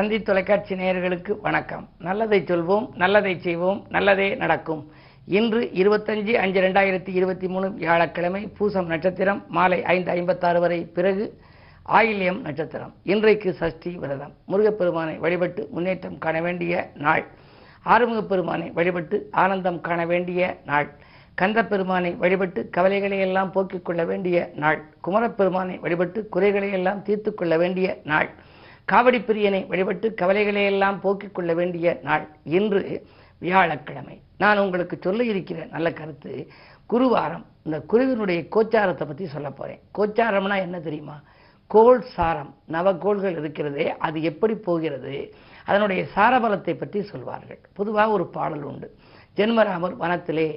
சந்தி தொலைக்காட்சி நேயர்களுக்கு வணக்கம். நல்லதை சொல்வோம் நல்லதை செய்வோம் நல்லதே நடக்கும். இன்று இருபத்தஞ்சு அஞ்சு ரெண்டாயிரத்தி இருபத்தி மூணு வியாழக்கிழமை பூசம் நட்சத்திரம் மாலை ஐந்து ஐம்பத்தாறு வரை பிறகு ஆயில்யம் நட்சத்திரம். இன்றைக்கு சஷ்டி விரதம். முருகப்பெருமானை வழிபட்டு முன்னேற்றம் காண வேண்டிய நாள். ஆறுமுகப் பெருமானை வழிபட்டு ஆனந்தம் காண வேண்டிய நாள். கந்தப்பெருமானை வழிபட்டு கவலைகளை எல்லாம் போக்கிக் கொள்ள வேண்டிய நாள். குமரப்பெருமானை வழிபட்டு குறைகளை எல்லாம் தீர்த்து கொள்ள வேண்டிய நாள். காவடி பிரியனை வழிபட்டு கவலைகளை எல்லாம் போக்கிக் கொள்ள வேண்டிய நாள் இன்று வியாழக்கிழமை. நான் உங்களுக்கு சொல்ல இருக்கிற நல்ல கருத்து குருவாரம் இந்த குருவினுடைய கோச்சாரத்தை பற்றி சொல்ல போகிறேன் கோச்சாரம்னா என்ன தெரியுமா? கோள் சாரம் நவகோள்கள் இருக்கிறதே அது எப்படி போகிறது? அதனுடைய சாரபலத்தை பற்றி சொல்வார்கள். பொதுவாக ஒரு பாடல் உண்டு. ஜென்மராமர் வனத்திலே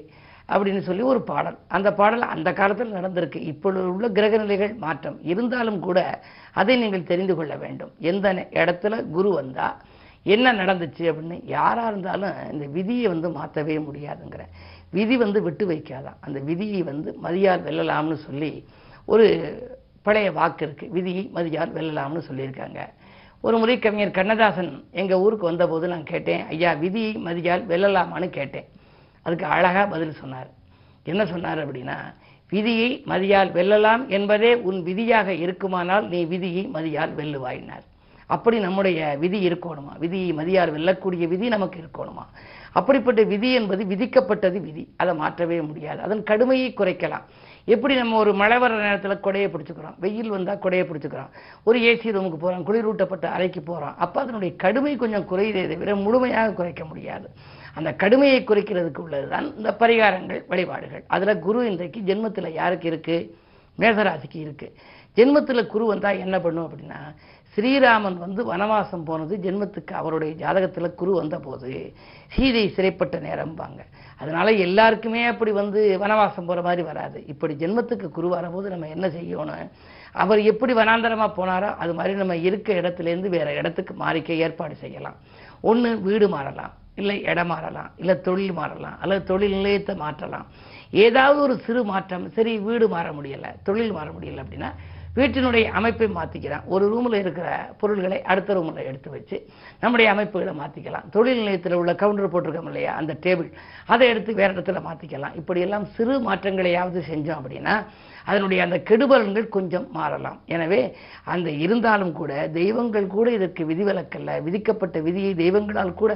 அப்படின்னு சொல்லி ஒரு பாடல். அந்த பாடல் அந்த காலத்தில் நடந்திருக்கு. இப்பொழுது உள்ள கிரகநிலைகள் மாற்றம். இருந்தாலும் கூட அதை நீங்கள் தெரிந்து கொள்ள வேண்டும். எந்த இடத்துல குரு வந்தா என்ன நடந்துச்சு அப்படின்னு யாராக இருந்தாலும் இந்த விதியை வந்து மாற்றவே முடியாதுங்கிற. விதி வந்து விட்டு வைக்காதான். அந்த விதியை வந்து மதியார் வெல்லலாம்னு சொல்லி ஒரு பழைய வாக்கு இருக்குது விதியை மதியார் வெல்லலாம்னு சொல்லியிருக்காங்க. ஒரு முறை கவிஞர் கண்ணதாசன் எங்கள் ஊருக்கு வந்தபோது நான் கேட்டேன் ஐயா விதியை மதியால் வெல்லலாமான்னு கேட்டேன். அதுக்கு அழகாக பதில் சொன்னார். என்ன சொன்னார் அப்படின்னா விதியை மதியால் வெல்லலாம் என்பதே உன் விதியாக இருக்குமானால் நீ விதியை மதியால் வெல்லுவாயினார் அப்படி நம்முடைய விதி இருக்கணுமா? விதியை மதியால் வெல்லக்கூடிய விதி நமக்கு இருக்கணுமா? அப்படிப்பட்ட விதி என்பது விதிக்கப்பட்டது விதி. அதை மாற்றவே முடியாது. அதன் கடுமையை குறைக்கலாம். எப்படி நம்ம ஒரு மழை வர நேரத்தில் கொடையை பிடிச்சிக்கிறோம்? வெயில் வந்தால் கொடையை பிடிச்சிக்கிறோம். ஒரு ஏசி ரூமுக்கு போகிறோம் குளிரூட்டப்பட்ட அறைக்கு போகிறோம் அப்போ அதனுடைய கடுமை கொஞ்சம் குறையுதே தவிர முழுமையாக குறைக்க முடியாது. அந்த கடுமையை குறைக்கிறதுக்கு உள்ளதுதான் இந்த பரிகாரங்கள் வழிபாடுகள். அதில் குரு இன்றைக்கு ஜென்மத்தில் யாருக்கு இருக்குது மேசராசிக்கு இருக்குது ஜென்மத்தில் குரு வந்தால் என்ன பண்ணும் அப்படின்னா ஸ்ரீராமன் வந்து வனவாசம் போனது ஜென்மத்துக்கு அவருடைய ஜாதகத்தில் குரு வந்தபோது சீதை சிறைப்பட்ட நேரம்பாங்க. அதனால் எல்லாருக்குமே அப்படி வந்து வனவாசம் போகிற மாதிரி வராது. இப்படி ஜென்மத்துக்கு குரு வரும்போது நம்ம என்ன செய்யணும்? அவர் எப்படி வனாந்தரமாக போனாரோ அது மாதிரி நம்ம இருக்க இடத்துலேருந்து வேறு இடத்துக்கு மாறிக்க ஏற்பாடு செய்யலாம். ஒன்று வீடு மாறலாம். இல்லை இடம் மாறலாம் இல்லை தொழில் மாறலாம் அல்லது தொழில் நிலையத்தை மாற்றலாம். ஏதாவது ஒரு சிறு மாற்றம் சரி வீடு மாற முடியலை தொழில் மாற முடியல அப்படின்னா வீட்டினுடைய அமைப்பை மாற்றிக்கலாம் ஒரு ரூமில் இருக்கிற பொருள்களை அடுத்த ரூமில் எடுத்து வச்சு நம்முடைய அமைப்புகளை மாற்றிக்கலாம் தொழில் நிலையத்தில் உள்ள கவுண்டர் போட்டிருக்கோம் இல்லையா அந்த டேபிள் அதை எடுத்து வேற இடத்துல மாற்றிக்கலாம் இப்படியெல்லாம் சிறு மாற்றங்களையாவது செஞ்சோம் அப்படின்னா அதனுடைய அந்த கெடுபலன்கள் கொஞ்சம் மாறலாம். எனவே அந்த இருந்தாலும் கூட தெய்வங்கள் கூட இதற்கு விதிவிலக்கல்ல. விதிக்கப்பட்ட விதியை தெய்வங்களால் கூட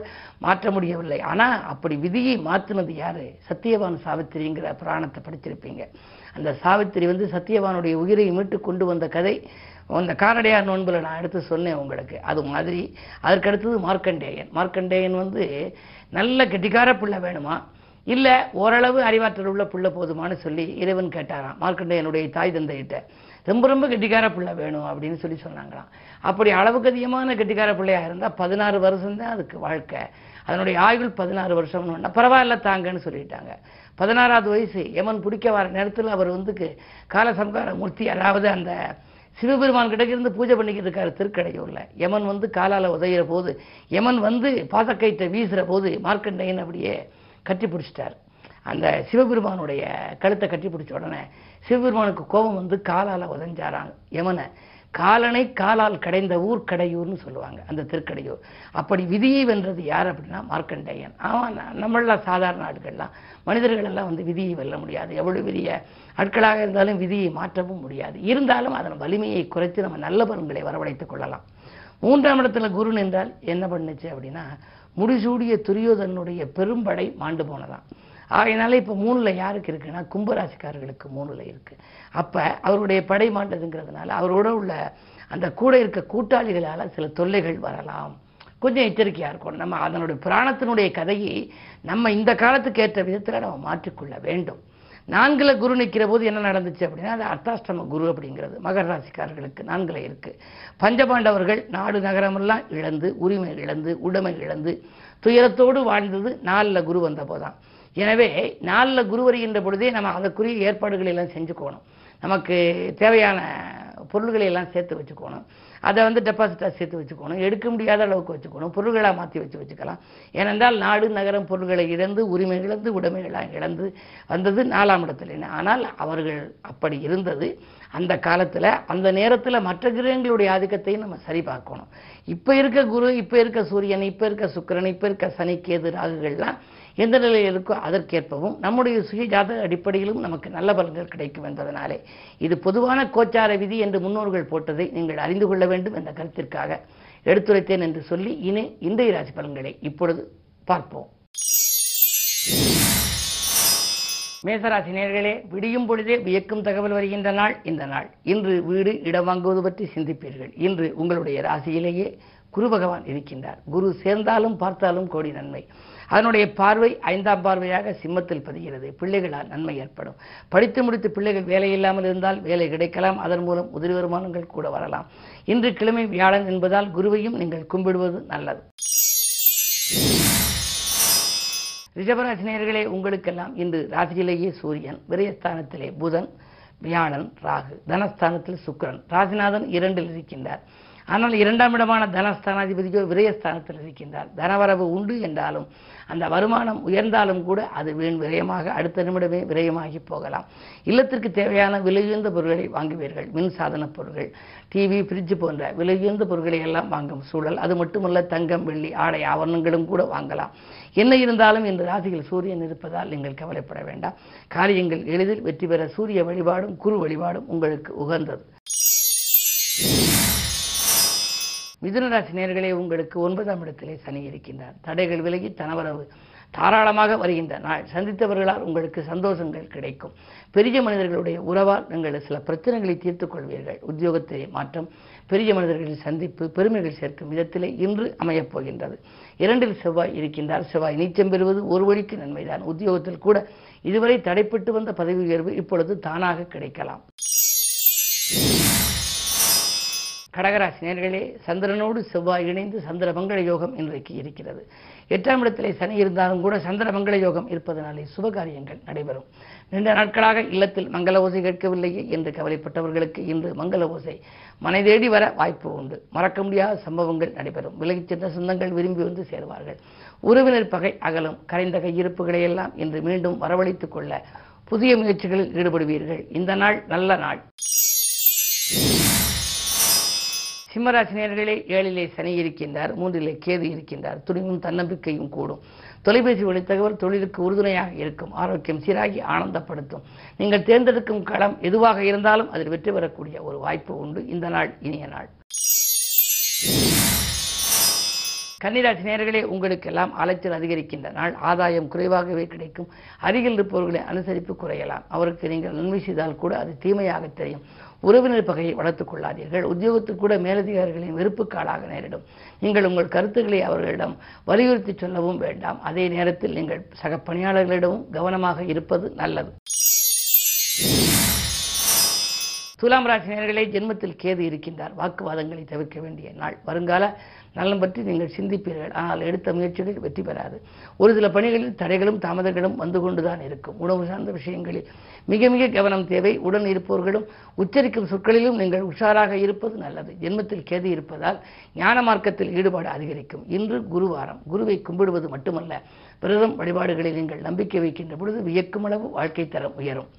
மாற்ற முடியவில்லை. ஆனால் அப்படி விதியை மாற்றினது யாரு? சத்தியவான் சாவித்திரிங்கிற புராணத்தை படிச்சிருப்பீங்க. அந்த சாவித்திரி வந்து சத்தியவானுடைய உயிரை மீட்டு கொண்டு வந்த கதை அந்த காரடையார் நோன்பில் நான் எடுத்து சொன்னேன் உங்களுக்கு. அது மாதிரி அதற்கடுத்தது மார்க்கண்டேயன். மார்க்கண்டேயன் வந்து நல்ல கெட்டிக்கார பிள்ளை வேணுமா? இல்லை ஓரளவு அறிவாற்றல் உள்ள புள்ள போதுமான்னு சொல்லி இறைவன் கேட்டாராம். மார்க்கண்டேயனுடைய தாய் தந்தையிட்ட ரொம்ப ரொம்ப கெட்டிக்கார பிள்ளை வேணும் அப்படின்னு சொல்லி சொன்னாங்களாம். அப்படி அளவுக்கு அதிகமான கெட்டிக்கார பிள்ளையாக இருந்தால் பதினாறு வருஷம் தான் அதுக்கு வாழ்க்கை. அதனுடைய ஆயுள் பதினாறு வருஷம்னு பரவாயில்ல தாங்கன்னு சொல்லிட்டாங்க. பதினாறாவது வயசு யமன் பிடிக்க வர நேரத்தில் அவர் வந்து காலசம்கார மூர்த்தி அதாவது அந்த சிவபெருமான் கிட்ட இருந்து பூஜை பண்ணிக்கிட்டு இருக்காரு திருக்கடையூரில். யமன் வந்து காலால் உதையிற போது யமன் வந்து பாசக்கயிற்றை வீசுகிற போது மார்க்கண்டையன் அப்படியே கட்டி பிடிச்சிட்டார் அந்த சிவபெருமானுடைய கழுத்தை கட்டி பிடிச்ச உடனே சிவபெருமானுக்கு கோபம் வந்து காலால் உதஞ்சாராங்க யமனை காலனை காலால் கடைந்த ஊர் கடையூர்னு சொல்லுவாங்க அந்த திருக்கடையூர். அப்படி விதியை வென்றது யார் அப்படின்னா மார்க்கண்டேயன். ஆமாம் நம்மளாம் சாதாரண ஆட்கள்லாம். மனிதர்கள் எல்லாம் வந்து விதியை வெல்ல முடியாது. எவ்வளவு பெரிய ஆட்களாக இருந்தாலும் விதியை மாற்றவும் முடியாது. இருந்தாலும் அதன் வலிமையை குறைத்து நம்ம நல்ல பலன்களை வரவழைத்துக் கொள்ளலாம். மூன்றாம் இடத்துல குரு நின்றால் என்ன பண்ணுச்சு அப்படின்னா முடிசூடிய துரியோதனுடைய பெரும்படை மாண்டு போனதாம். ஆகையினால இப்போ மூணுல யாருக்கு இருக்குன்னா கும்பராசிக்காரர்களுக்கு மூணுல இருக்கு. அப்போ அவருடைய படை மாண்டதுங்கிறதுனால அவரோட உள்ள அந்த கூட இருக்க கூட்டாளிகளால் சில தொல்லைகள் வரலாம். கொஞ்சம் எச்சரிக்கையாக இருக்கும் நம்ம அதனுடைய புராணத்தினுடைய கதையை நம்ம இந்த காலத்துக்கு ஏற்ற விதத்தில் நம்ம மாற்றிக்கொள்ள வேண்டும். நான்கில் குரு நிற்கிற போது என்ன நடந்துச்சு அப்படின்னா அது அர்த்தாஷ்டம குரு அப்படிங்கிறது. மகர ராசிக்காரர்களுக்கு நான்கில் இருக்குது பஞ்சபாண்டவர்கள் நாடு நகரமெல்லாம் இழந்து உரிமை இழந்து உடைமை இழந்து துயரத்தோடு வாழ்ந்தது நாலில் குரு வந்த போதான் எனவே நாலில் குரு வருகின்ற பொழுதே நம்ம அதற்குரிய ஏற்பாடுகளை எல்லாம் செஞ்சுக்கோணும். நமக்கு தேவையான பொருள்களை எல்லாம் சேர்த்து வச்சுக்கணும். அதை வந்து டெபாசிட்டாக சேர்த்து வச்சுக்கணும். எடுக்க முடியாத அளவுக்கு வச்சுக்கணும். பொருள்களாக மாற்றி வச்சு வச்சுக்கலாம். ஏனென்றால் நாடு நகரம் பொருள்களை இழந்து உரிமை இழந்து உடைமைகளாக இழந்து வந்தது நாலாம் இடத்துல. ஆனால் அவர்கள் அப்படி இருந்தது அந்த காலத்தில். அந்த நேரத்தில் மற்ற கிரகங்களுடைய ஆதிக்கத்தையும் நம்ம சரி பார்க்கணும். இப்போ இருக்க குரு இப்போ இருக்க சூரியன் இப்போ இருக்க சுக்கிரன் இப்போ இருக்க சனி கேது ராகுகள்லாம் எந்த நிலையில் இருக்கோ அதற்கேற்பவும் நம்முடைய சுயஜாத அடிப்படையிலும் நமக்கு நல்ல பலன்கள் கிடைக்கும் என்பதனாலே இது பொதுவான கோச்சார விதி என்று முன்னோர்கள் போட்டதை நீங்கள் அறிந்து கொள்ள வேண்டும் என்ற கருத்திற்காக எடுத்துரைத்தேன் என்று சொல்லி இனி இன்றைய ராசி பலன்களை இப்பொழுது பார்ப்போம். மேசராசி நேர்களே விடியும் பொழுதே வியக்கும் தகவல் வருகின்ற நாள் இந்த நாள். இன்று வீடு இடம் வாங்குவது பற்றி சிந்திப்பீர்கள். இன்று உங்களுடைய ராசியிலேயே குரு பகவான் இருக்கின்றார். குரு சேர்ந்தாலும் பார்த்தாலும் கோடி நன்மை. அதனுடைய பார்வை ஐந்தாம் பார்வையாக சிம்மத்தில் பதிகிறது. பிள்ளைகளால் நன்மை ஏற்படும். படித்து முடித்து பிள்ளைகள் வேலை இல்லாமல் இருந்தால் வேலை கிடைக்கலாம். அதன் மூலம் உதிரி வருமானங்கள் கூட வரலாம். இன்று கிழமை வியாழன் என்பதால் குருவையும் நீங்கள் கும்பிடுவது நல்லது. ரிஷபராசினியர்களே உங்களுக்கெல்லாம் இன்று ராசியிலேயே சூரியன். விரயஸ்தானத்திலே புதன் வியாழன் ராகு. தனஸ்தானத்தில் சுக்கரன். ராசிநாதன் இரண்டில் இருக்கின்றார். ஆனால் இரண்டாம் இடமான தனஸ்தானாதிபதியோ விரயஸ்தானத்தில் இருக்கின்றார். தனவரவு உண்டு என்றாலும் அந்த வருமானம் உயர்ந்தாலும் கூட அது வீண் விரயமாக அடுத்த நிமிடமே விரயமாகி போகலாம். இல்லத்திற்கு தேவையான விலையுயர்ந்த பொருட்களை வாங்குவீர்கள். மின் சாதன பொருட்கள் டிவி ஃப்ரிட்ஜ் போன்ற விலையுயர்ந்த பொருட்களை எல்லாம் வாங்கும் சூழல். அது மட்டுமல்ல தங்கம் வெள்ளி ஆடை ஆவரணங்களும் கூட வாங்கலாம். என்ன இருந்தாலும் இந்த ராசியில் சூரியன் இருப்பதால் நீங்கள் கவலைப்பட வேண்டாம். காரியங்கள் எளிதில் வெற்றி பெற சூரிய வழிபாடும் குரு வழிபாடும் உங்களுக்கு உகந்தது. மிதுனராசி நேர்களே உங்களுக்கு ஒன்பதாம் இடத்திலே சனி இருக்கின்றார். தடைகள் விலகி தனவரவு தாராளமாக வருகின்ற நாள். சந்தித்தவர்களால் உங்களுக்கு சந்தோஷங்கள் கிடைக்கும். பெரிய மனிதர்களுடைய உறவால் நீங்கள் சில பிரச்சனைகளை தீர்த்துக் கொள்வீர்கள். உத்தியோகத்திலே மாற்றம் பெரிய மனிதர்களின் சந்திப்பு பெருமைகள் சேர்க்கும் விதத்திலே இன்று அமையப் போகின்றது. இரண்டில் செவ்வாய் இருக்கின்றார். செவ்வாய் நீச்சம் பெறுவது ஒரு வழிக்கு நன்மைதான். உத்தியோகத்தில் கூட இதுவரை தடைப்பட்டு வந்த பதவி உயர்வு இப்பொழுது தானாக கிடைக்கலாம். கடகராசி நேர்களே சந்திரனோடு செவ்வாய் இணைந்து சந்திர மங்கள யோகம் இன்றைக்கு இருக்கிறது. எட்டாம் இடத்திலே சனி இருந்தாலும் கூட சந்திர மங்கள யோகம் இருப்பதனாலே சுபகாரியங்கள் நடைபெறும். நீண்ட நாட்களாக இல்லத்தில் மங்கள ஓசை கேட்கவில்லையே என்று கவலைப்பட்டவர்களுக்கு இன்று மங்கள ஓசை மனை தேடி வர வாய்ப்பு உண்டு. மறக்க முடியாத சம்பவங்கள் நடைபெறும். விலகிச் சென்ற சொந்தங்கள் விரும்பி வந்து சேர்வார்கள். உறவினர் பகை அகலும். கரைந்த கையிருப்புகளை எல்லாம் இன்று மீண்டும் வரவழைத்துக் கொள்ள புதிய முயற்சிகளில் ஈடுபடுவீர்கள். இந்த நாள் நல்ல நாள். சிம்மராசினியர்களே ஏழிலே சனி இருக்கின்றார் மூன்றிலே கேது இருக்கின்றார் துணிவும் தன்னம்பிக்கையும் கூடும். தொலைபேசி வழி தகவல் தொழிலுக்கு உறுதுணையாக இருக்கும் ஆரோக்கியம் சீராகி ஆனந்தப்படுத்தும். நீங்கள் தேர்ந்தெடுக்கும் களம் எதுவாக இருந்தாலும் அதில் வெற்றி பெறக்கூடிய ஒரு வாய்ப்பு உண்டு. இந்த நாள் இனிய நாள். கன்னிராசி நேர்களே உங்களுக்கெல்லாம் அலைச்சல் அதிகரிக்கின்ற நாள். ஆதாயம் குறைவாகவே கிடைக்கும். அருகில் இருப்பவர்களை அனுசரிப்பு குறையலாம். அவருக்கு நீங்கள் நன்மை செய்தால் கூட அது தீமையாக தெரியும். உறவினர் பகையை வளர்த்துக் கொள்ளாதீர்கள். உத்தியோகத்தில் கூட மேலதிகாரிகளின் வெறுப்புக்காலாக நேரிடும். நீங்கள் உங்கள் கருத்துக்களை அவர்களிடம் வலியுறுத்தி சொல்லவும் வேண்டாம். அதே நேரத்தில் நீங்கள் சக பணியாளர்களிடமும் கவனமாக இருப்பது நல்லது. துலாம் ராசி நேர்களே ஜென்மத்தில் கேது இருக்கின்றார். வாக்குவாதங்களை தவிர்க்க வேண்டிய நாள். வருங்கால நலன் பற்றி நீங்கள் சிந்திப்பீர்கள். ஆனால் எடுத்த முயற்சிகள் வெற்றி பெறாது. ஒரு சில பணிகளில் தடைகளும் தாமதங்களும் வந்து கொண்டுதான் இருக்கும். உணவு சார்ந்த விஷயங்களில் மிக மிக கவனம் தேவை. உடன் இருப்பவர்களும் உச்சரிக்கும் சொற்களிலும் நீங்கள் உஷாராக இருப்பது நல்லது. ஜென்மத்தில் கேது இருப்பதால் ஞான மார்க்கத்தில் ஈடுபாடு அதிகரிக்கும். இன்று குருவாரம். குருவை கும்பிடுவது மட்டுமல்ல பிறரும் வழிபாடுகளில் நீங்கள் நம்பிக்கை வைக்கின்ற பொழுது வியக்கும் அளவு வாழ்க்கை தரம் உயரும்.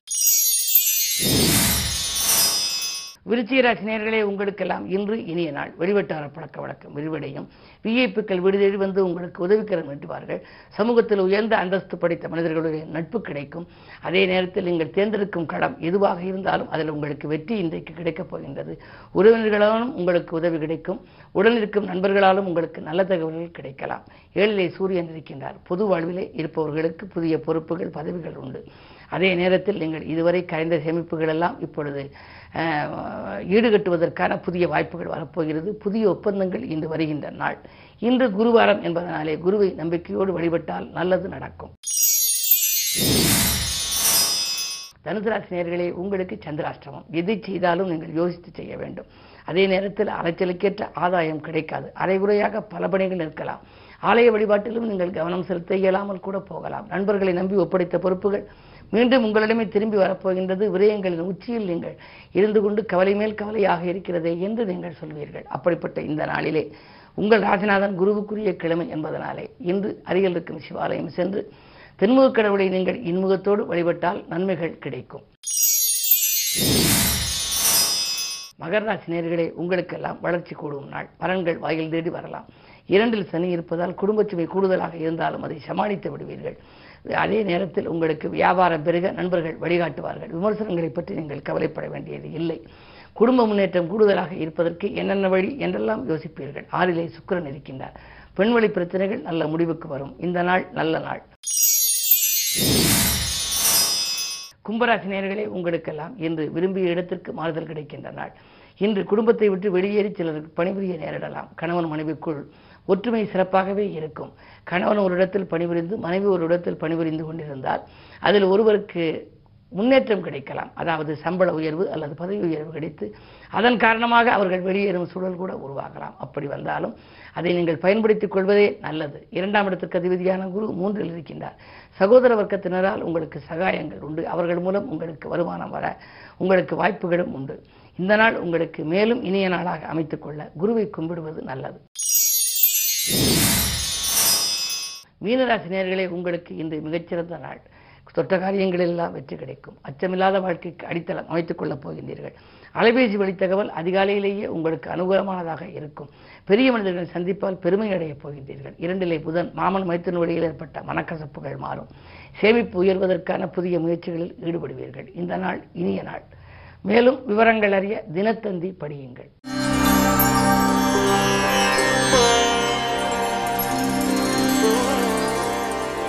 விருச்சிக ராசி உங்களுக்கெல்லாம் இன்று இனிய நாள். வெளிவட்டார பழக்க வழக்கம் விரிவடையும். விஐப்புக்கள் விடுதேடி வந்து உங்களுக்கு உதவிக்கரம் நீட்டுவார்கள் சமூகத்தில் உயர்ந்த அந்தஸ்து படைத்த மனிதர்களுடைய நட்பு கிடைக்கும். அதே நேரத்தில் நீங்கள் தேர்ந்தெடுக்கும் களம் எதுவாக இருந்தாலும் அதில் உங்களுக்கு வெற்றி இன்றைக்கு கிடைக்கப் போகின்றது. உறவினர்களாலும் உங்களுக்கு உதவி கிடைக்கும். உடன் இருக்கும் நண்பர்களாலும் உங்களுக்கு நல்ல தகவல்கள் கிடைக்கலாம். ஏழிலே சூரியன் இருக்கின்றார். பொது வாழ்விலே இருப்பவர்களுக்கு புதிய பொறுப்புகள் பதவிகள் உண்டு. அதே நேரத்தில் நீங்கள் இதுவரை கரைந்த சேமிப்புகள் எல்லாம் இப்பொழுது ஈடுகட்டுவதற்கான புதிய வாய்ப்புகள் வரப்போகிறது. புதிய ஒப்பந்தங்கள் இன்று வருகின்ற நாள். இன்று குருவாரம் என்பதனாலே குருவை நம்பிக்கையோடு வழிபட்டால் நல்லது நடக்கும். தனுசு உங்களுக்கு சந்திராஷ்டமம். எது செய்தாலும் நீங்கள் யோசித்து செய்ய வேண்டும். அதே நேரத்தில் அலைச்சலுக்கேற்ற ஆதாயம் கிடைக்காது. அரைகுறையாக பல பணிகள் நிற்கலாம் ஆலய வழிபாட்டிலும் நீங்கள் கவனம் செலுத்த இயலாமல் கூட போகலாம். நண்பர்களை நம்பி ஒப்படைத்த பொறுப்புகள் மீண்டும் உங்களிடமே திரும்பி வரப்போகின்றது விரயங்களின் உச்சியில் நீங்கள் இருந்து கொண்டு கவலை மேல் கவலையாக இருக்கிறதே என்று நீங்கள் சொல்வீர்கள். அப்படிப்பட்ட இந்த நாளிலே உங்கள் ராஜநாதன் குருவுக்குரிய கிழமை என்பதனாலே இன்று அருகில் இருக்கும் சிவாலயம் சென்று தென்முகக் கடவுளை நீங்கள் இன்முகத்தோடு வழிபட்டால் நன்மைகள் கிடைக்கும். மகர நேர்களே உங்களுக்கெல்லாம் வளர்ச்சி கூடும் நாள். பலன்கள் வாயில் தேடி வரலாம். இரண்டில் சனி இருப்பதால் குடும்பச்சுமை கூடுதலாக இருந்தாலும் அதை சமாளித்து விடுவீர்கள். அதே நேரத்தில் உங்களுக்கு வியாபாரம் பெருக நண்பர்கள் வழிகாட்டுவார்கள். விமர்சனங்களை பற்றி நீங்கள் கவலைப்பட வேண்டியது இல்லை. குடும்ப முன்னேற்றம் கூடுதலாக இருப்பதற்கு என்னென்ன வழி என்றெல்லாம் யோசிப்பீர்கள். ஆறிலே சுக்கிரன் இருக்கின்றார். பெண்வழி பிரச்சனைகள் நல்ல முடிவுக்கு வரும். இந்த நாள் நல்ல நாள். கும்பராசி நேயர்களே உங்களுக்கெல்லாம் இன்று விரும்பிய இடத்திற்கு மாறுதல் கிடைக்கின்ற நாள். இன்று குடும்பத்தை விட்டு வெளியேறி சிலருக்கு பணிபுரிய நேரிடலாம். கணவன் மனைவிக்குள் ஒற்றுமை சிறப்பாகவே இருக்கும். கணவன் ஒரு இடத்தில் பணிபுரிந்து மனைவி ஒரு இடத்தில் பணிபுரிந்து கொண்டிருந்தால் அதில் ஒருவருக்கு முன்னேற்றம் கிடைக்கலாம். அதாவது சம்பள உயர்வு அல்லது பதவி உயர்வு கிடைத்து அதன் காரணமாக அவர்கள் வெளியேறும் சூழல் கூட உருவாகலாம். அப்படி வந்தாலும் அதை நீங்கள் பயன்படுத்திக் கொள்வதே நல்லது. இரண்டாம் இடத்திற்கு அதிபதியான குரு மூன்றில் இருக்கின்றார். சகோதர வர்க்கத்தினரால் உங்களுக்கு சகாயங்கள் உண்டு. அவர்கள் மூலம் உங்களுக்கு வருமானம் வர உங்களுக்கு வாய்ப்புகளும் உண்டு. இந்த நாள் உங்களுக்கு மேலும் இனிய நாளாக அமைத்துக் கொள்ள குருவை கும்பிடுவது நல்லது. மீனராசி நேர்களே உங்களுக்கு இன்று மிகச்சிறந்த நாள். தொட்ட காரியங்களெல்லாம் வெற்றி கிடைக்கும். அச்சமில்லாத வாழ்க்கைக்கு அடித்தளம் அமைத்துக் கொள்ளப் போகின்றீர்கள். அலைபேசி வழி தகவல் அதிகாலையிலேயே உங்களுக்கு அனுகூலமானதாக இருக்கும். பெரிய மனிதர்களை சந்திப்பால் பெருமை அடையப் போகின்றீர்கள். இரண்டிலே புதன் மாமன் மைத்தின் வழியில் ஏற்பட்ட மனக்கசப்புகள் மாறும். சேமிப்பு உயர்வதற்கான புதிய முயற்சிகளில் ஈடுபடுவீர்கள். இந்த நாள் இனிய நாள். மேலும் விவரங்கள் அறிய தினத்தந்தி படியுங்கள்.